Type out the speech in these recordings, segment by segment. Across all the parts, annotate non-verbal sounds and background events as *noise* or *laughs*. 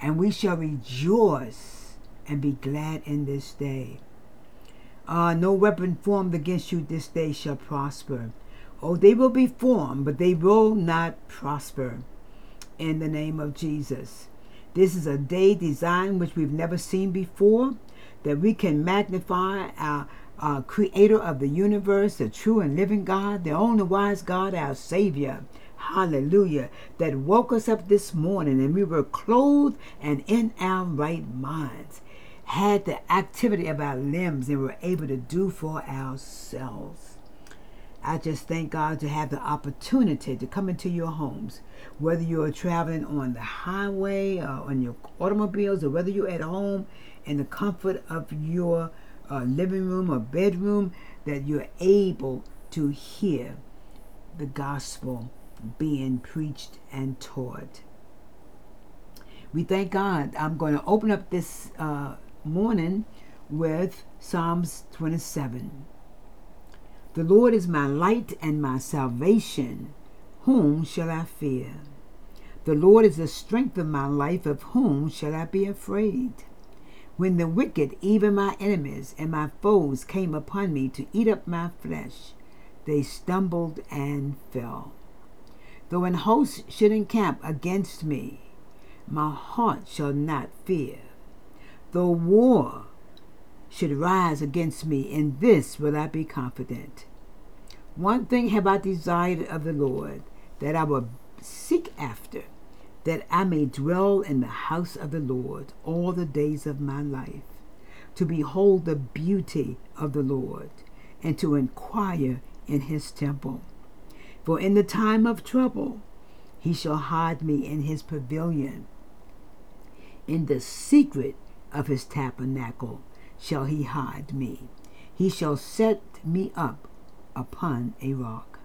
and we shall rejoice and be glad in this day. Uh, no weapon formed against you this day shall prosper. Oh, they will be formed, but they will not prosper in the name of Jesus. This is a day designed which we've never seen before, that we can magnify our, our creator of the universe, the true and living God, the only wise God, our Savior hallelujah, that woke us up this morning and we were clothed and in our right minds, had the activity of our limbs and were able to do for ourselves. I just thank God to have the opportunity to come into your homes, whether you're traveling on the highway or on your automobiles, or whether you're at home in the comfort of your uh, living room or bedroom, that you're able to hear the gospel being preached and taught. We thank God. I'm going to open up this uh, morning with Psalms 27. The Lord is my light and my salvation. Whom shall I fear? The Lord is the strength of my life. Of whom shall I be afraid? When the wicked, even my enemies and my foes, came upon me to eat up my flesh, they stumbled and fell. Though an host should encamp against me, my heart shall not fear. Though war should rise against me, in this will I be confident. One thing have I desired of the Lord, that I will seek after, that I may dwell in the house of the Lord all the days of my life, to behold the beauty of the Lord, and to inquire in his temple. For in the time of trouble he shall hide me in his pavilion. In the secret of his tabernacle shall he hide me. He shall set me up upon a rock.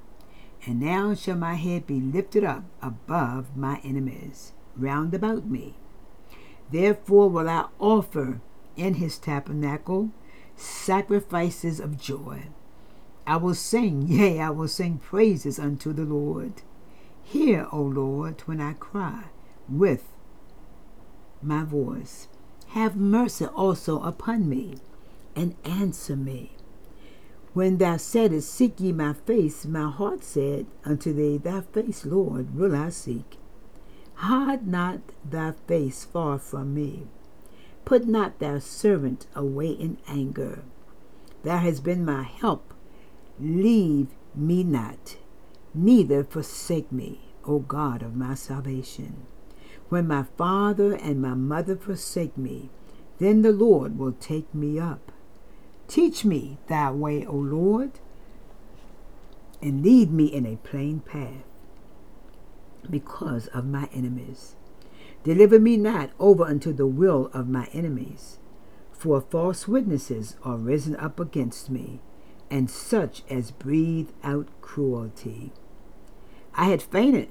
And now shall my head be lifted up above my enemies round about me. Therefore will I offer in his tabernacle sacrifices of joy. I will sing, *laughs* yea, I will sing praises unto the Lord. Hear, O Lord, when I cry with my voice. Have mercy also upon me, and answer me. When thou saidst, Seek ye my face, my heart said unto thee, Thy face, Lord, will I seek. Hide not thy face far from me. Put not thy servant away in anger. Thou hast been my help Leave me not, neither forsake me, O God of my salvation. When my father and my mother forsake me, then the Lord will take me up. Teach me thy way, O Lord, and lead me in a plain path because of my enemies. Deliver me not over unto the will of my enemies, for false witnesses are risen up against me and such as breathe out cruelty. I had fainted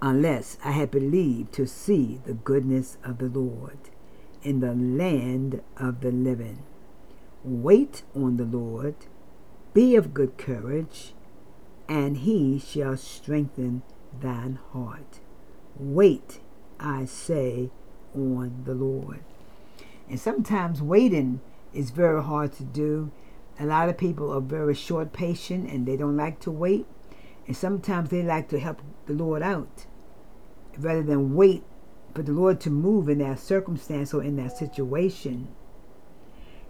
unless I had believed to see the goodness of the Lord in the land of the living. Wait on the Lord, be of good courage, and he shall strengthen thine heart. Wait, I say, on the Lord. And sometimes waiting is very hard to do a lot of people are very short patient and they don't like to wait. And sometimes they like to help the Lord out rather than wait for the Lord to move in that circumstance or in that situation.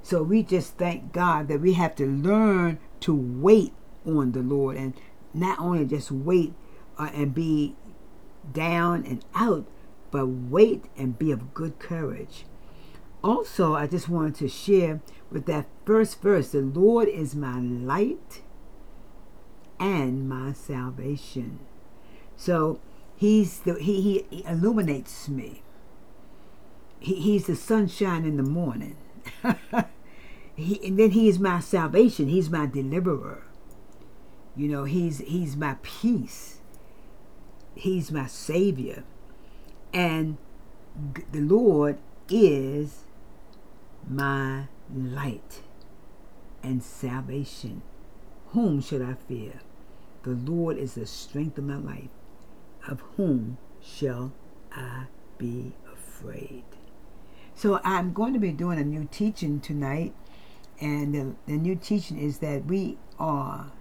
So we just thank God that we have to learn to wait on the Lord and not only just wait uh, and be down and out, but wait and be of good courage. Also, I just wanted to share with that first verse the Lord is my light and my salvation. So he's the, he, he illuminates me. he, he's the sunshine in the morning. *laughs* he, and then he is my salvation. He's my deliverer. You know, he's he's my peace. He's my savior. And the Lord is my light and salvation. Whom should I fear? The Lord is the strength of my life. Of whom shall I be afraid? So I'm going to be doing a new teaching tonight. And the, the new teaching is that we are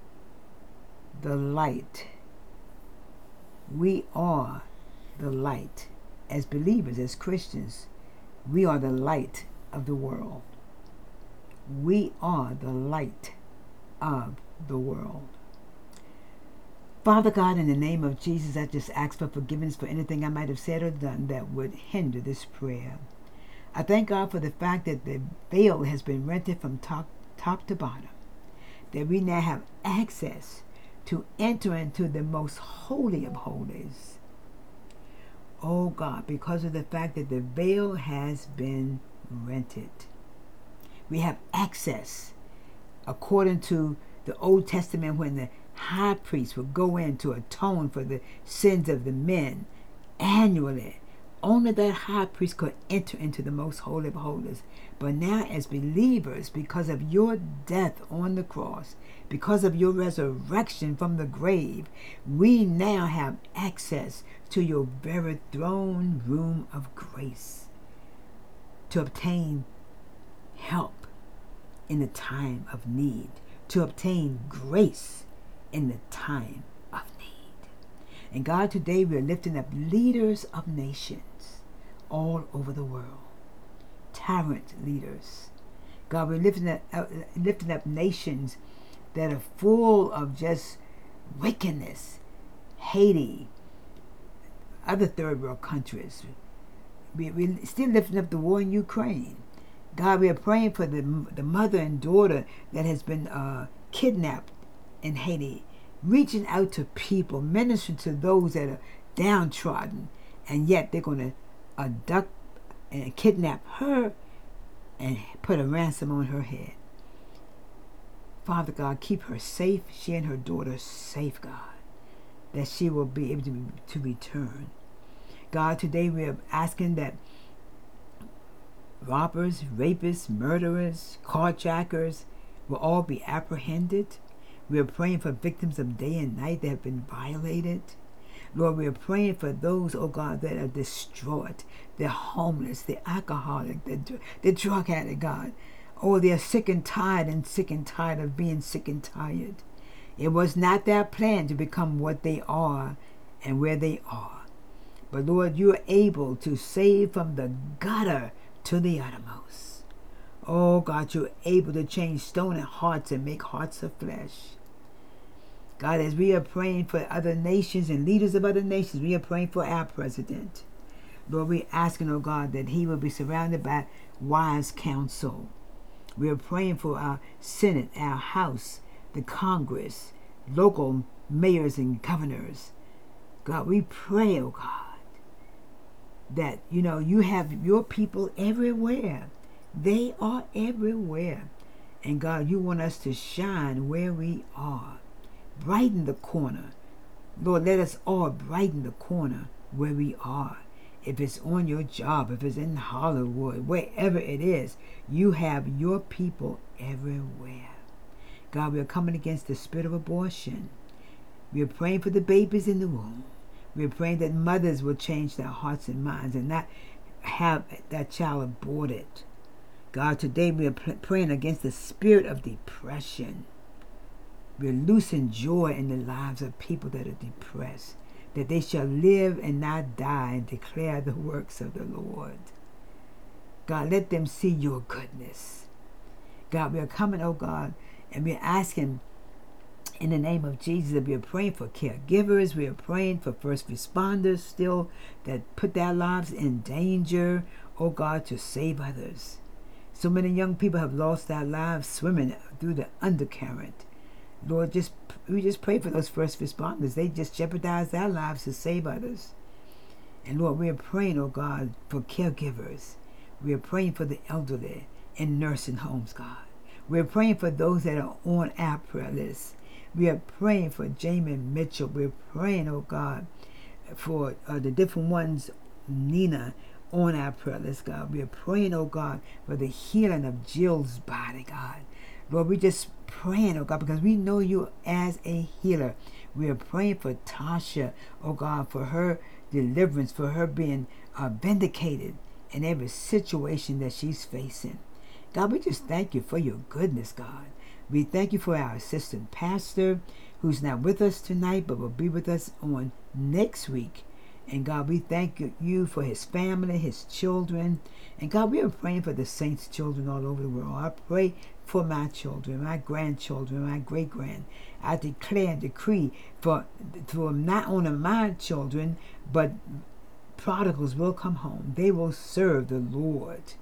the light. We are the light. As believers, as Christians, we are the light of the world. We are the light of the world. Father God, in the name of Jesus, I just ask for forgiveness for anything I might have said or done that would hinder this prayer. I thank God for the fact that the veil has been rented from top, top to bottom, that we now have access to enter into the most holy of holies. Oh God, because of the fact that the veil has been rented. We have access according to the Old Testament when the high priest would go in to atone for the sins of the men annually. Only that high priest could enter into the most holy of holies. But now, as believers, because of your death on the cross, because of your resurrection from the grave, we now have access to your very throne room of grace to obtain help in the time of need, to obtain grace in the time of need. And God, today we are lifting up leaders of nations all over the world, tyrant leaders. God, we're lifting up, uh, lifting up nations that are full of just wickedness, Haiti, other third world countries. We, we're still lifting up the war in Ukraine. God, we are praying for the, the mother and daughter that has been uh, kidnapped in Haiti, reaching out to people, ministering to those that are downtrodden, and yet they're going to abduct and kidnap her and put a ransom on her head. Father God, keep her safe, she and her daughter safe, God, that she will be able to, to return. God, today we are asking that robbers, rapists, murderers, carjackers will all be apprehended. We are praying for victims of day and night that have been violated. Lord, we are praying for those, oh God, that are distraught. They're homeless, they're alcoholic, they're, they're drug addict, God. Oh, they're sick and tired and sick and tired of being sick and tired. It was not their plan to become what they are and where they are. But Lord, you are able to save from the gutter to the uttermost. Oh God, you're able to change stone and hearts and make hearts of flesh. God, as we are praying for other nations and leaders of other nations, we are praying for our president. Lord, we're asking, oh God, that he will be surrounded by wise counsel we are praying for our Senate, our House, the Congress, local mayors and governors. God, we pray, oh God, that, you know, you have your people everywhere. They are everywhere. And God, you want us to shine where we are. Brighten the corner. Lord, let us all brighten the corner where we are if it's on your job, if it's in Hollywood, wherever it is, you have your people everywhere. God, we are coming against the spirit of abortion. We are praying for the babies in the womb. We are praying that mothers will change their hearts and minds and not have that child aborted. God, today we are praying against the spirit of depression. We're losing joy in the lives of people that are depressed that they shall live and not die and declare the works of the Lord. God, let them see your goodness. God, we are coming, oh God, and we're asking in the name of Jesus we are praying for caregivers. We are praying for first responders still that put their lives in danger, oh God, to save others. So many young people have lost their lives swimming through the undercurrent. Lord, just we just pray for those first responders. They just jeopardize their lives to save others. And Lord, we are praying, oh God, for caregivers. We are praying for the elderly in nursing homes, God. We're praying for those that are on our prayer list. We are praying for Jamie Mitchell. We're praying, oh God, for uh, the different ones, Nina, on our prayer list, God. We are praying, oh God, for the healing of Jill's body, God. Lord, we just praying, oh God, because we know you as a healer. We are praying for Tasha, oh God, for her deliverance, for her being uh, vindicated in every situation that she's facing. God, we just thank you for your goodness, God. We thank you for our assistant pastor who's not with us tonight, but will be with us on next week. And God, we thank you for his family, his children. And God, we are praying for the saints' children all over the world. I pray for my children, my grandchildren, my great grand. I declare and decree for, for not only my children, but prodigals will come home. They will serve the Lord.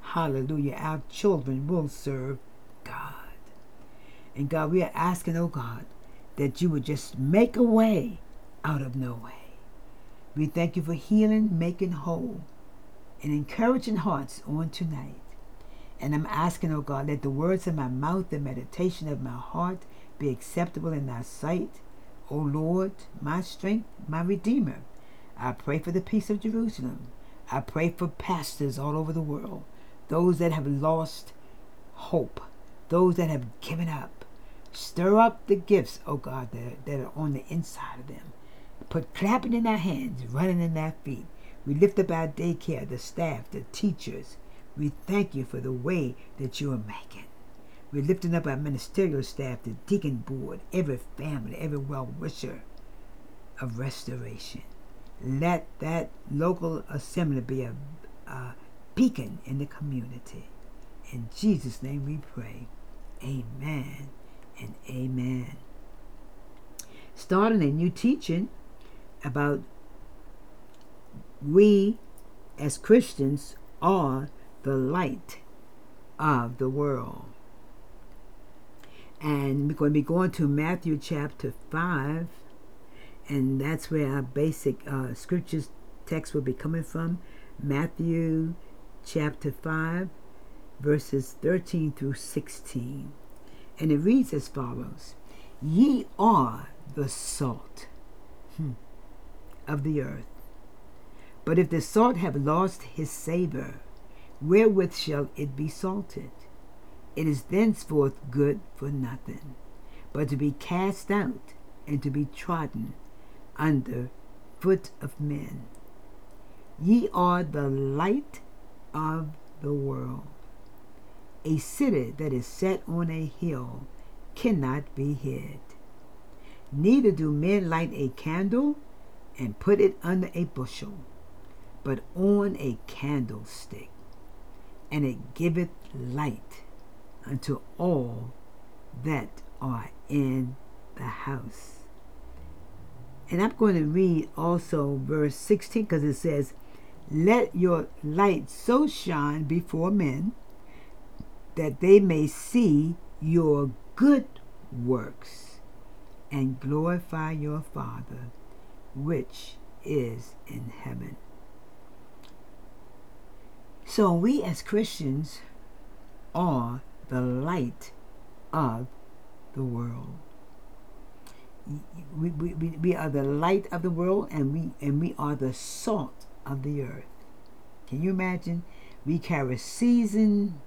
Hallelujah. Our children will serve God. And God, we are asking, oh God, that you would just make a way out of no way. We thank you for healing, making whole, and encouraging hearts on tonight. And I'm asking, oh God, let the words of my mouth, the meditation of my heart be acceptable in thy sight. O Lord, my strength, my redeemer. I pray for the peace of Jerusalem. I pray for pastors all over the world, those that have lost hope, those that have given up. Stir up the gifts, oh God, that, that are on the inside of them. Put clapping in our hands, running in our feet. We lift up our daycare, the staff, the teachers. We thank you for the way that you are making. We're lifting up our ministerial staff, the deacon board, every family, every well wisher of restoration. Let that local assembly be a, a beacon in the community. In Jesus' name we pray. Amen and amen. Starting a new teaching about we as Christians are the light of the world. And we're going to be going to Matthew chapter 5, and that's where our basic uh, scriptures text will be coming from. Matthew chapter 5, verses 13 through 16. And it reads as follows Ye are the salt. Hmm of the earth. But if the salt have lost his savour, wherewith shall it be salted? It is thenceforth good for nothing, but to be cast out and to be trodden under foot of men. Ye are the light of the world. A city that is set on a hill cannot be hid. Neither do men light a candle and put it under a bushel, but on a candlestick, and it giveth light unto all that are in the house. And I'm going to read also verse 16 because it says, Let your light so shine before men that they may see your good works and glorify your Father which is in heaven. So we as Christians are the light of the world. We, we, we are the light of the world and we and we are the salt of the earth. Can you imagine? We carry season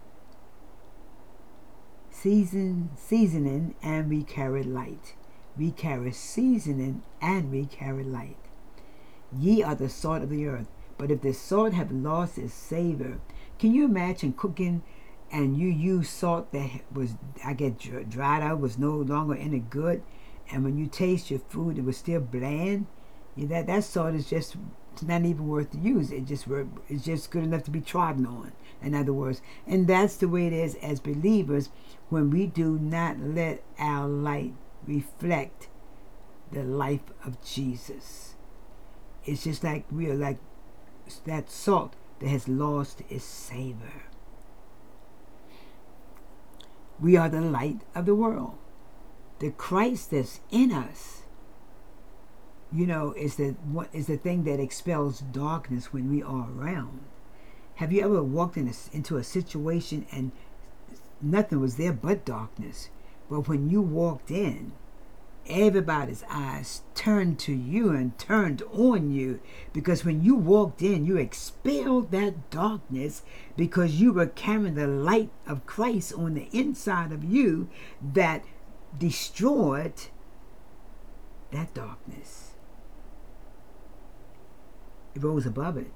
season seasoning and we carry light we carry seasoning, and we carry light. Ye are the salt of the earth. But if the salt have lost its savor, can you imagine cooking and you use salt that was, I get dried out, was no longer any good, and when you taste your food, it was still bland? That that salt is just it's not even worth to use. It just it's just good enough to be trodden on. In other words, and that's the way it is as believers when we do not let our light reflect the life of Jesus. It's just like we are like that salt that has lost its savor. We are the light of the world. The Christ that's in us, you know, is the what is the thing that expels darkness when we are around. Have you ever walked in a, into a situation and nothing was there but darkness? But when you walked in, everybody's eyes turned to you and turned on you because when you walked in, you expelled that darkness because you were carrying the light of Christ on the inside of you that destroyed that darkness. It rose above it.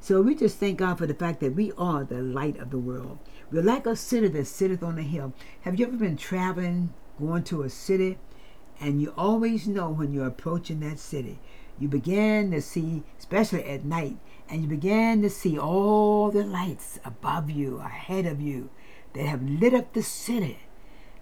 So we just thank God for the fact that we are the light of the world. We're like a city that sitteth on a hill. Have you ever been traveling going to a city, and you always know when you're approaching that city. You begin to see, especially at night, and you begin to see all the lights above you, ahead of you, that have lit up the city.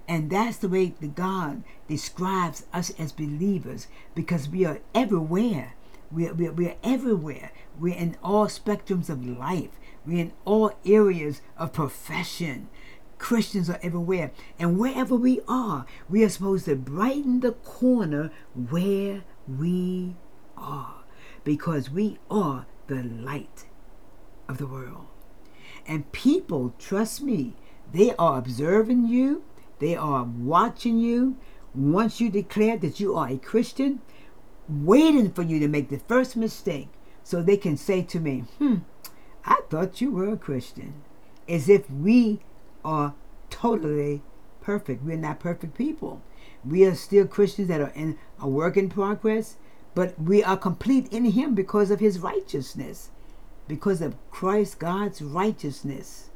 And that's the way the God describes us as believers because we are everywhere. We are, we, are, we are everywhere. We're in all spectrums of life. We're in all areas of profession. Christians are everywhere. And wherever we are, we are supposed to brighten the corner where we are because we are the light of the world. And people, trust me, they are observing you, they are watching you. Once you declare that you are a Christian, waiting for you to make the first mistake so they can say to me, hmm, I thought you were a Christian. As if we are totally perfect. We're not perfect people. We are still Christians that are in a work in progress, but we are complete in Him because of His righteousness, because of Christ God's righteousness.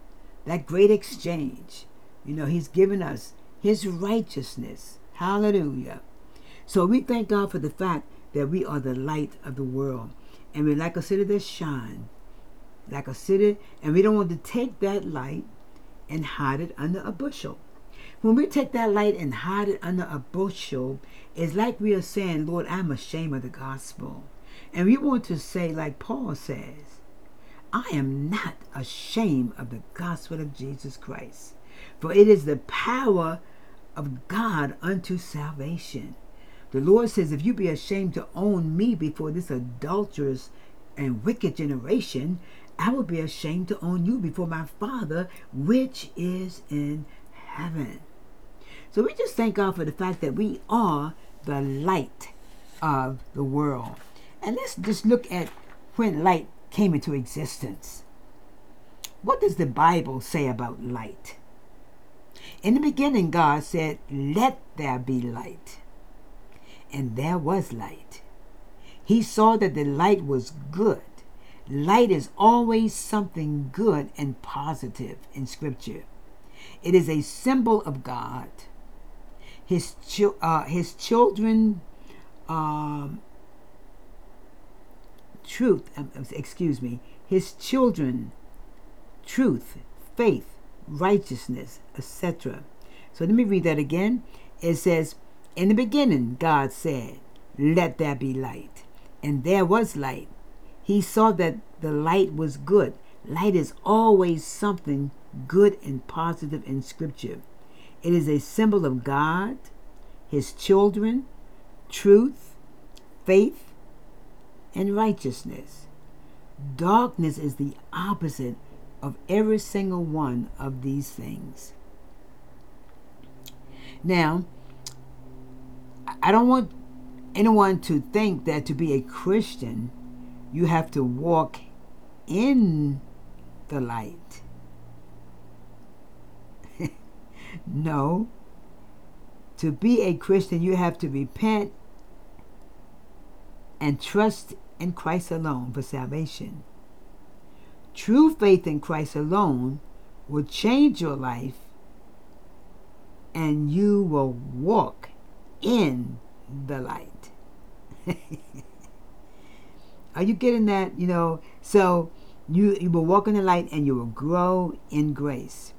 That great exchange. You know, He's given us His righteousness. Hallelujah. So we thank God for the fact that we are the light of the world. And we're like a city that shines, like a city, and we don't want to take that light and hide it under a bushel. When we take that light and hide it under a bushel, it's like we are saying, Lord, I'm ashamed of the gospel. And we want to say, like Paul says, I am not ashamed of the gospel of Jesus Christ, for it is the power of God unto salvation. The Lord says, If you be ashamed to own me before this adulterous and wicked generation, I will be ashamed to own you before my Father which is in heaven. So we just thank God for the fact that we are the light of the world. And let's just look at when light came into existence. What does the Bible say about light? In the beginning, God said, Let there be light. And there was light. He saw that the light was good. Light is always something good and positive in Scripture. It is a symbol of God. His, uh, his children, um, truth, um, excuse me, his children, truth, faith, righteousness, etc. So let me read that again. It says, In the beginning, God said, Let there be light. And there was light he saw that the light was good. Light is always something good and positive in Scripture. It is a symbol of God, His children, truth, faith, and righteousness. Darkness is the opposite of every single one of these things. Now, I don't want anyone to think that to be a Christian you have to walk in the light. *laughs* no. To be a Christian, you have to repent and trust in Christ alone for salvation. True faith in Christ alone will change your life and you will walk in the light. *laughs* Are you getting that? You know, so you you will walk in the light and you will grow in grace.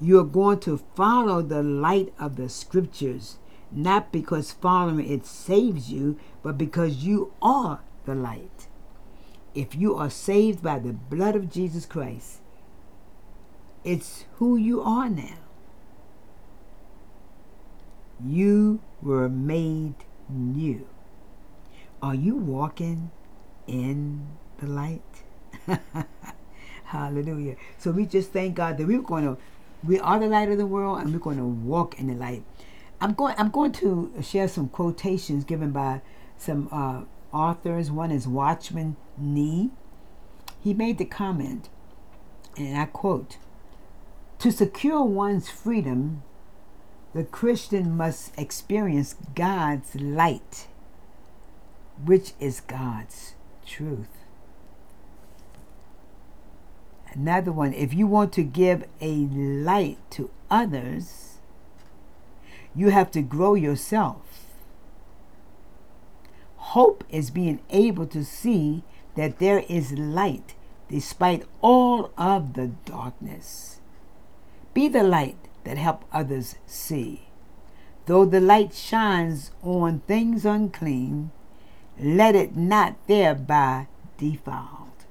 You are going to follow the light of the scriptures, not because following it saves you, but because you are the light. If you are saved by the blood of Jesus Christ, it's who you are now. You were made new. Are you walking in the light? *laughs* Hallelujah. So we just thank God that we're going to, we are the light of the world and we're going to walk in the light. I'm going, I'm going to share some quotations given by some uh, authors. One is Watchman Nee. He made the comment, and I quote, to secure one's freedom, the Christian must experience God's light, which is God's truth. Another one, if you want to give a light to others, you have to grow yourself. Hope is being able to see that there is light despite all of the darkness. Be the light that help others see. Though the light shines on things unclean, let it not thereby defiled.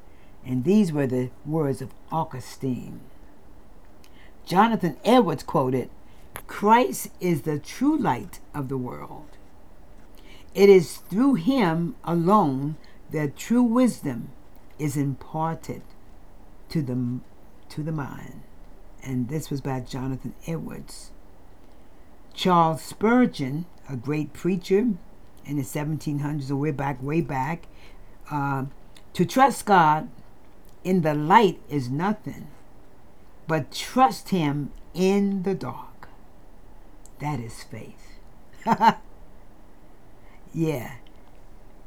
And these were the words of Augustine. Jonathan Edwards quoted Christ is the true light of the world. It is through him alone that true wisdom is imparted to the, to the mind. And this was by Jonathan Edwards. Charles Spurgeon, a great preacher in the 1700s, or way back, way back, uh, to trust God in the light is nothing, but trust Him in the dark. That is faith. *laughs* yeah,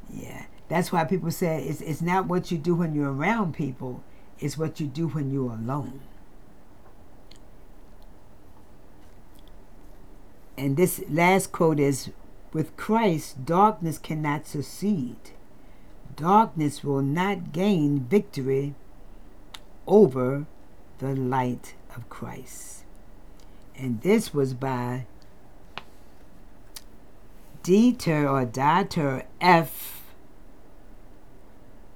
yeah. That's why people say it's, it's not what you do when you're around people, it's what you do when you're alone. And this last quote is With Christ, darkness cannot succeed. Darkness will not gain victory over the light of Christ. And this was by Dieter or Dieter F.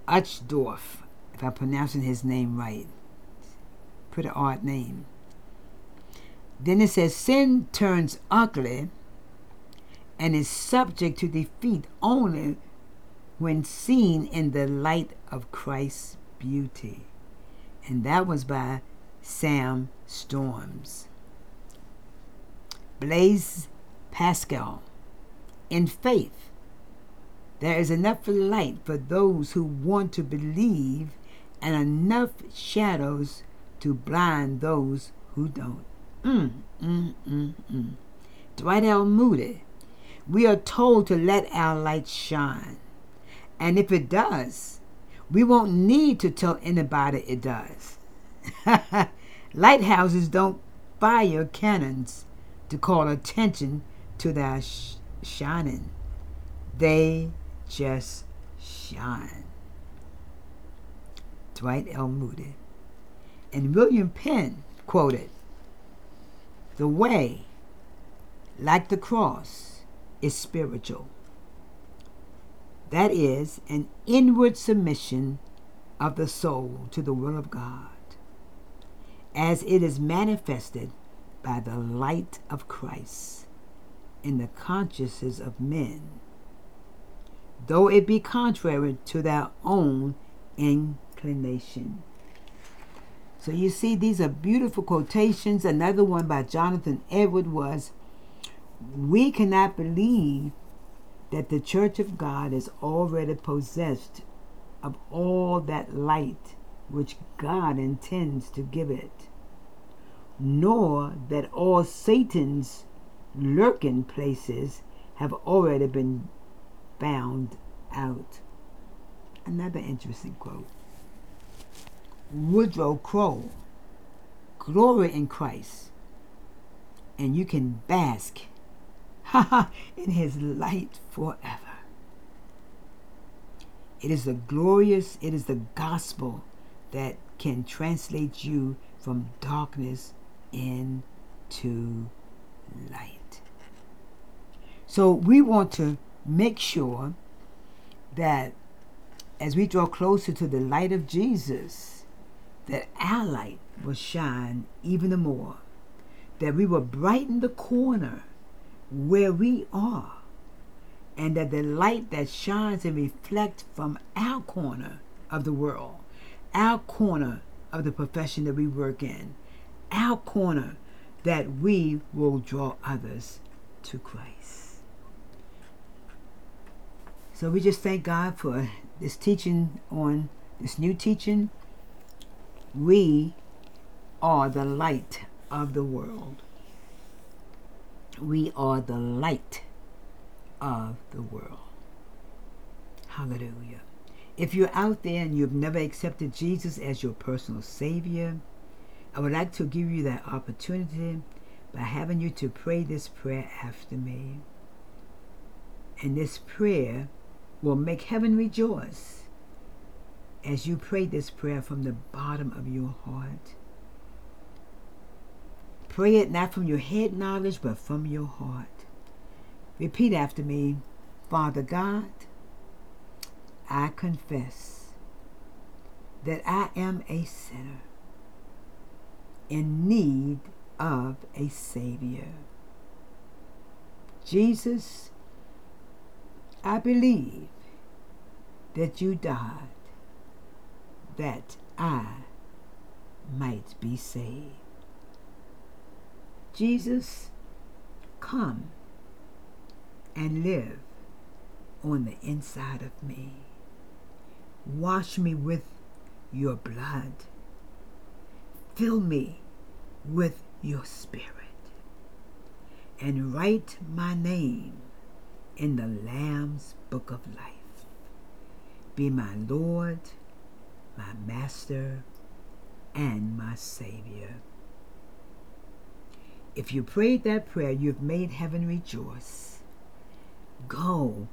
Uchtdorf, if I'm pronouncing his name right. Pretty odd name. Then it says, Sin turns ugly and is subject to defeat only when seen in the light of Christ's beauty and that was by Sam Storms. Blaise Pascal. In faith, there is enough light for those who want to believe and enough shadows to blind those who don't. Mm, mm, mm, mm. Dwight L. Moody. We are told to let our light shine. And if it does, we won't need to tell anybody it does. *laughs* Lighthouses don't fire cannons to call attention to their sh- shining. They just shine. Dwight L. Moody. And William Penn quoted The way, like the cross, is spiritual that is, an inward submission of the soul to the will of God, as it is manifested by the light of Christ in the consciences of men, though it be contrary to their own inclination. So you see, these are beautiful quotations. Another one by Jonathan Edward was, We cannot believe that the church of God is already possessed of all that light which God intends to give it, nor that all Satan's lurking places have already been found out. Another interesting quote. Woodrow Kroll, glory in Christ, and you can bask *laughs* in his light forever. It is the glorious, it is the gospel that can translate you from darkness into light. So we want to make sure that as we draw closer to the light of Jesus, that our light will shine even the more, that we will brighten the corner where we are, and that the light that shines and reflects from our corner of the world, our corner of the profession that we work in, our corner that we will draw others to Christ. So we just thank God for this teaching on this new teaching. We are the light of the world. We are the light of the world. Hallelujah. If you're out there and you've never accepted Jesus as your personal Savior, I would like to give you that opportunity by having you to pray this prayer after me. And this prayer will make heaven rejoice as you pray this prayer from the bottom of your heart. Pray it not from your head knowledge, but from your heart. Repeat after me Father God, I confess that I am a sinner in need of a Savior. Jesus, I believe that you died that I might be saved. Jesus, come and live on the inside of me. Wash me with your blood. Fill me with your spirit. And write my name in the Lamb's book of life. Be my Lord, my Master, and my Savior. If you prayed that prayer, you've made heaven rejoice. Go,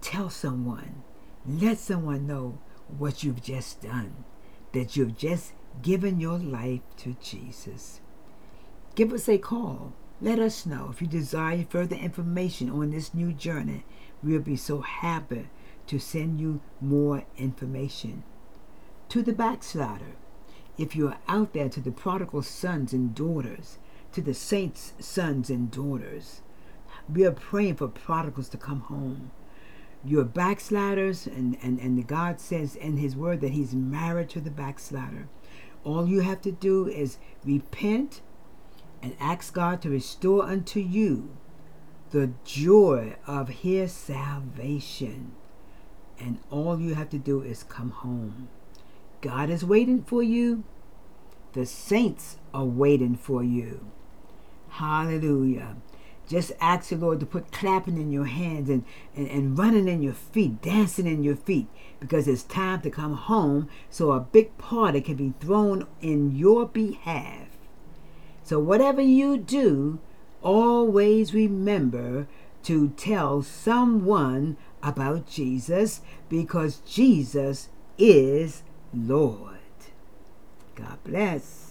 tell someone, let someone know what you've just done, that you've just given your life to Jesus. Give us a call. Let us know if you desire further information on this new journey. We'll be so happy to send you more information. To the backslider, if you are out there, to the prodigal sons and daughters, to the saints' sons and daughters, we are praying for prodigals to come home. You're backsliders, and, and, and God says in His Word that He's married to the backslider. All you have to do is repent and ask God to restore unto you the joy of His salvation. And all you have to do is come home. God is waiting for you. The saints are waiting for you. Hallelujah. Just ask the Lord to put clapping in your hands and, and, and running in your feet, dancing in your feet, because it's time to come home so a big party can be thrown in your behalf. So, whatever you do, always remember to tell someone about Jesus because Jesus is Lord. God bless.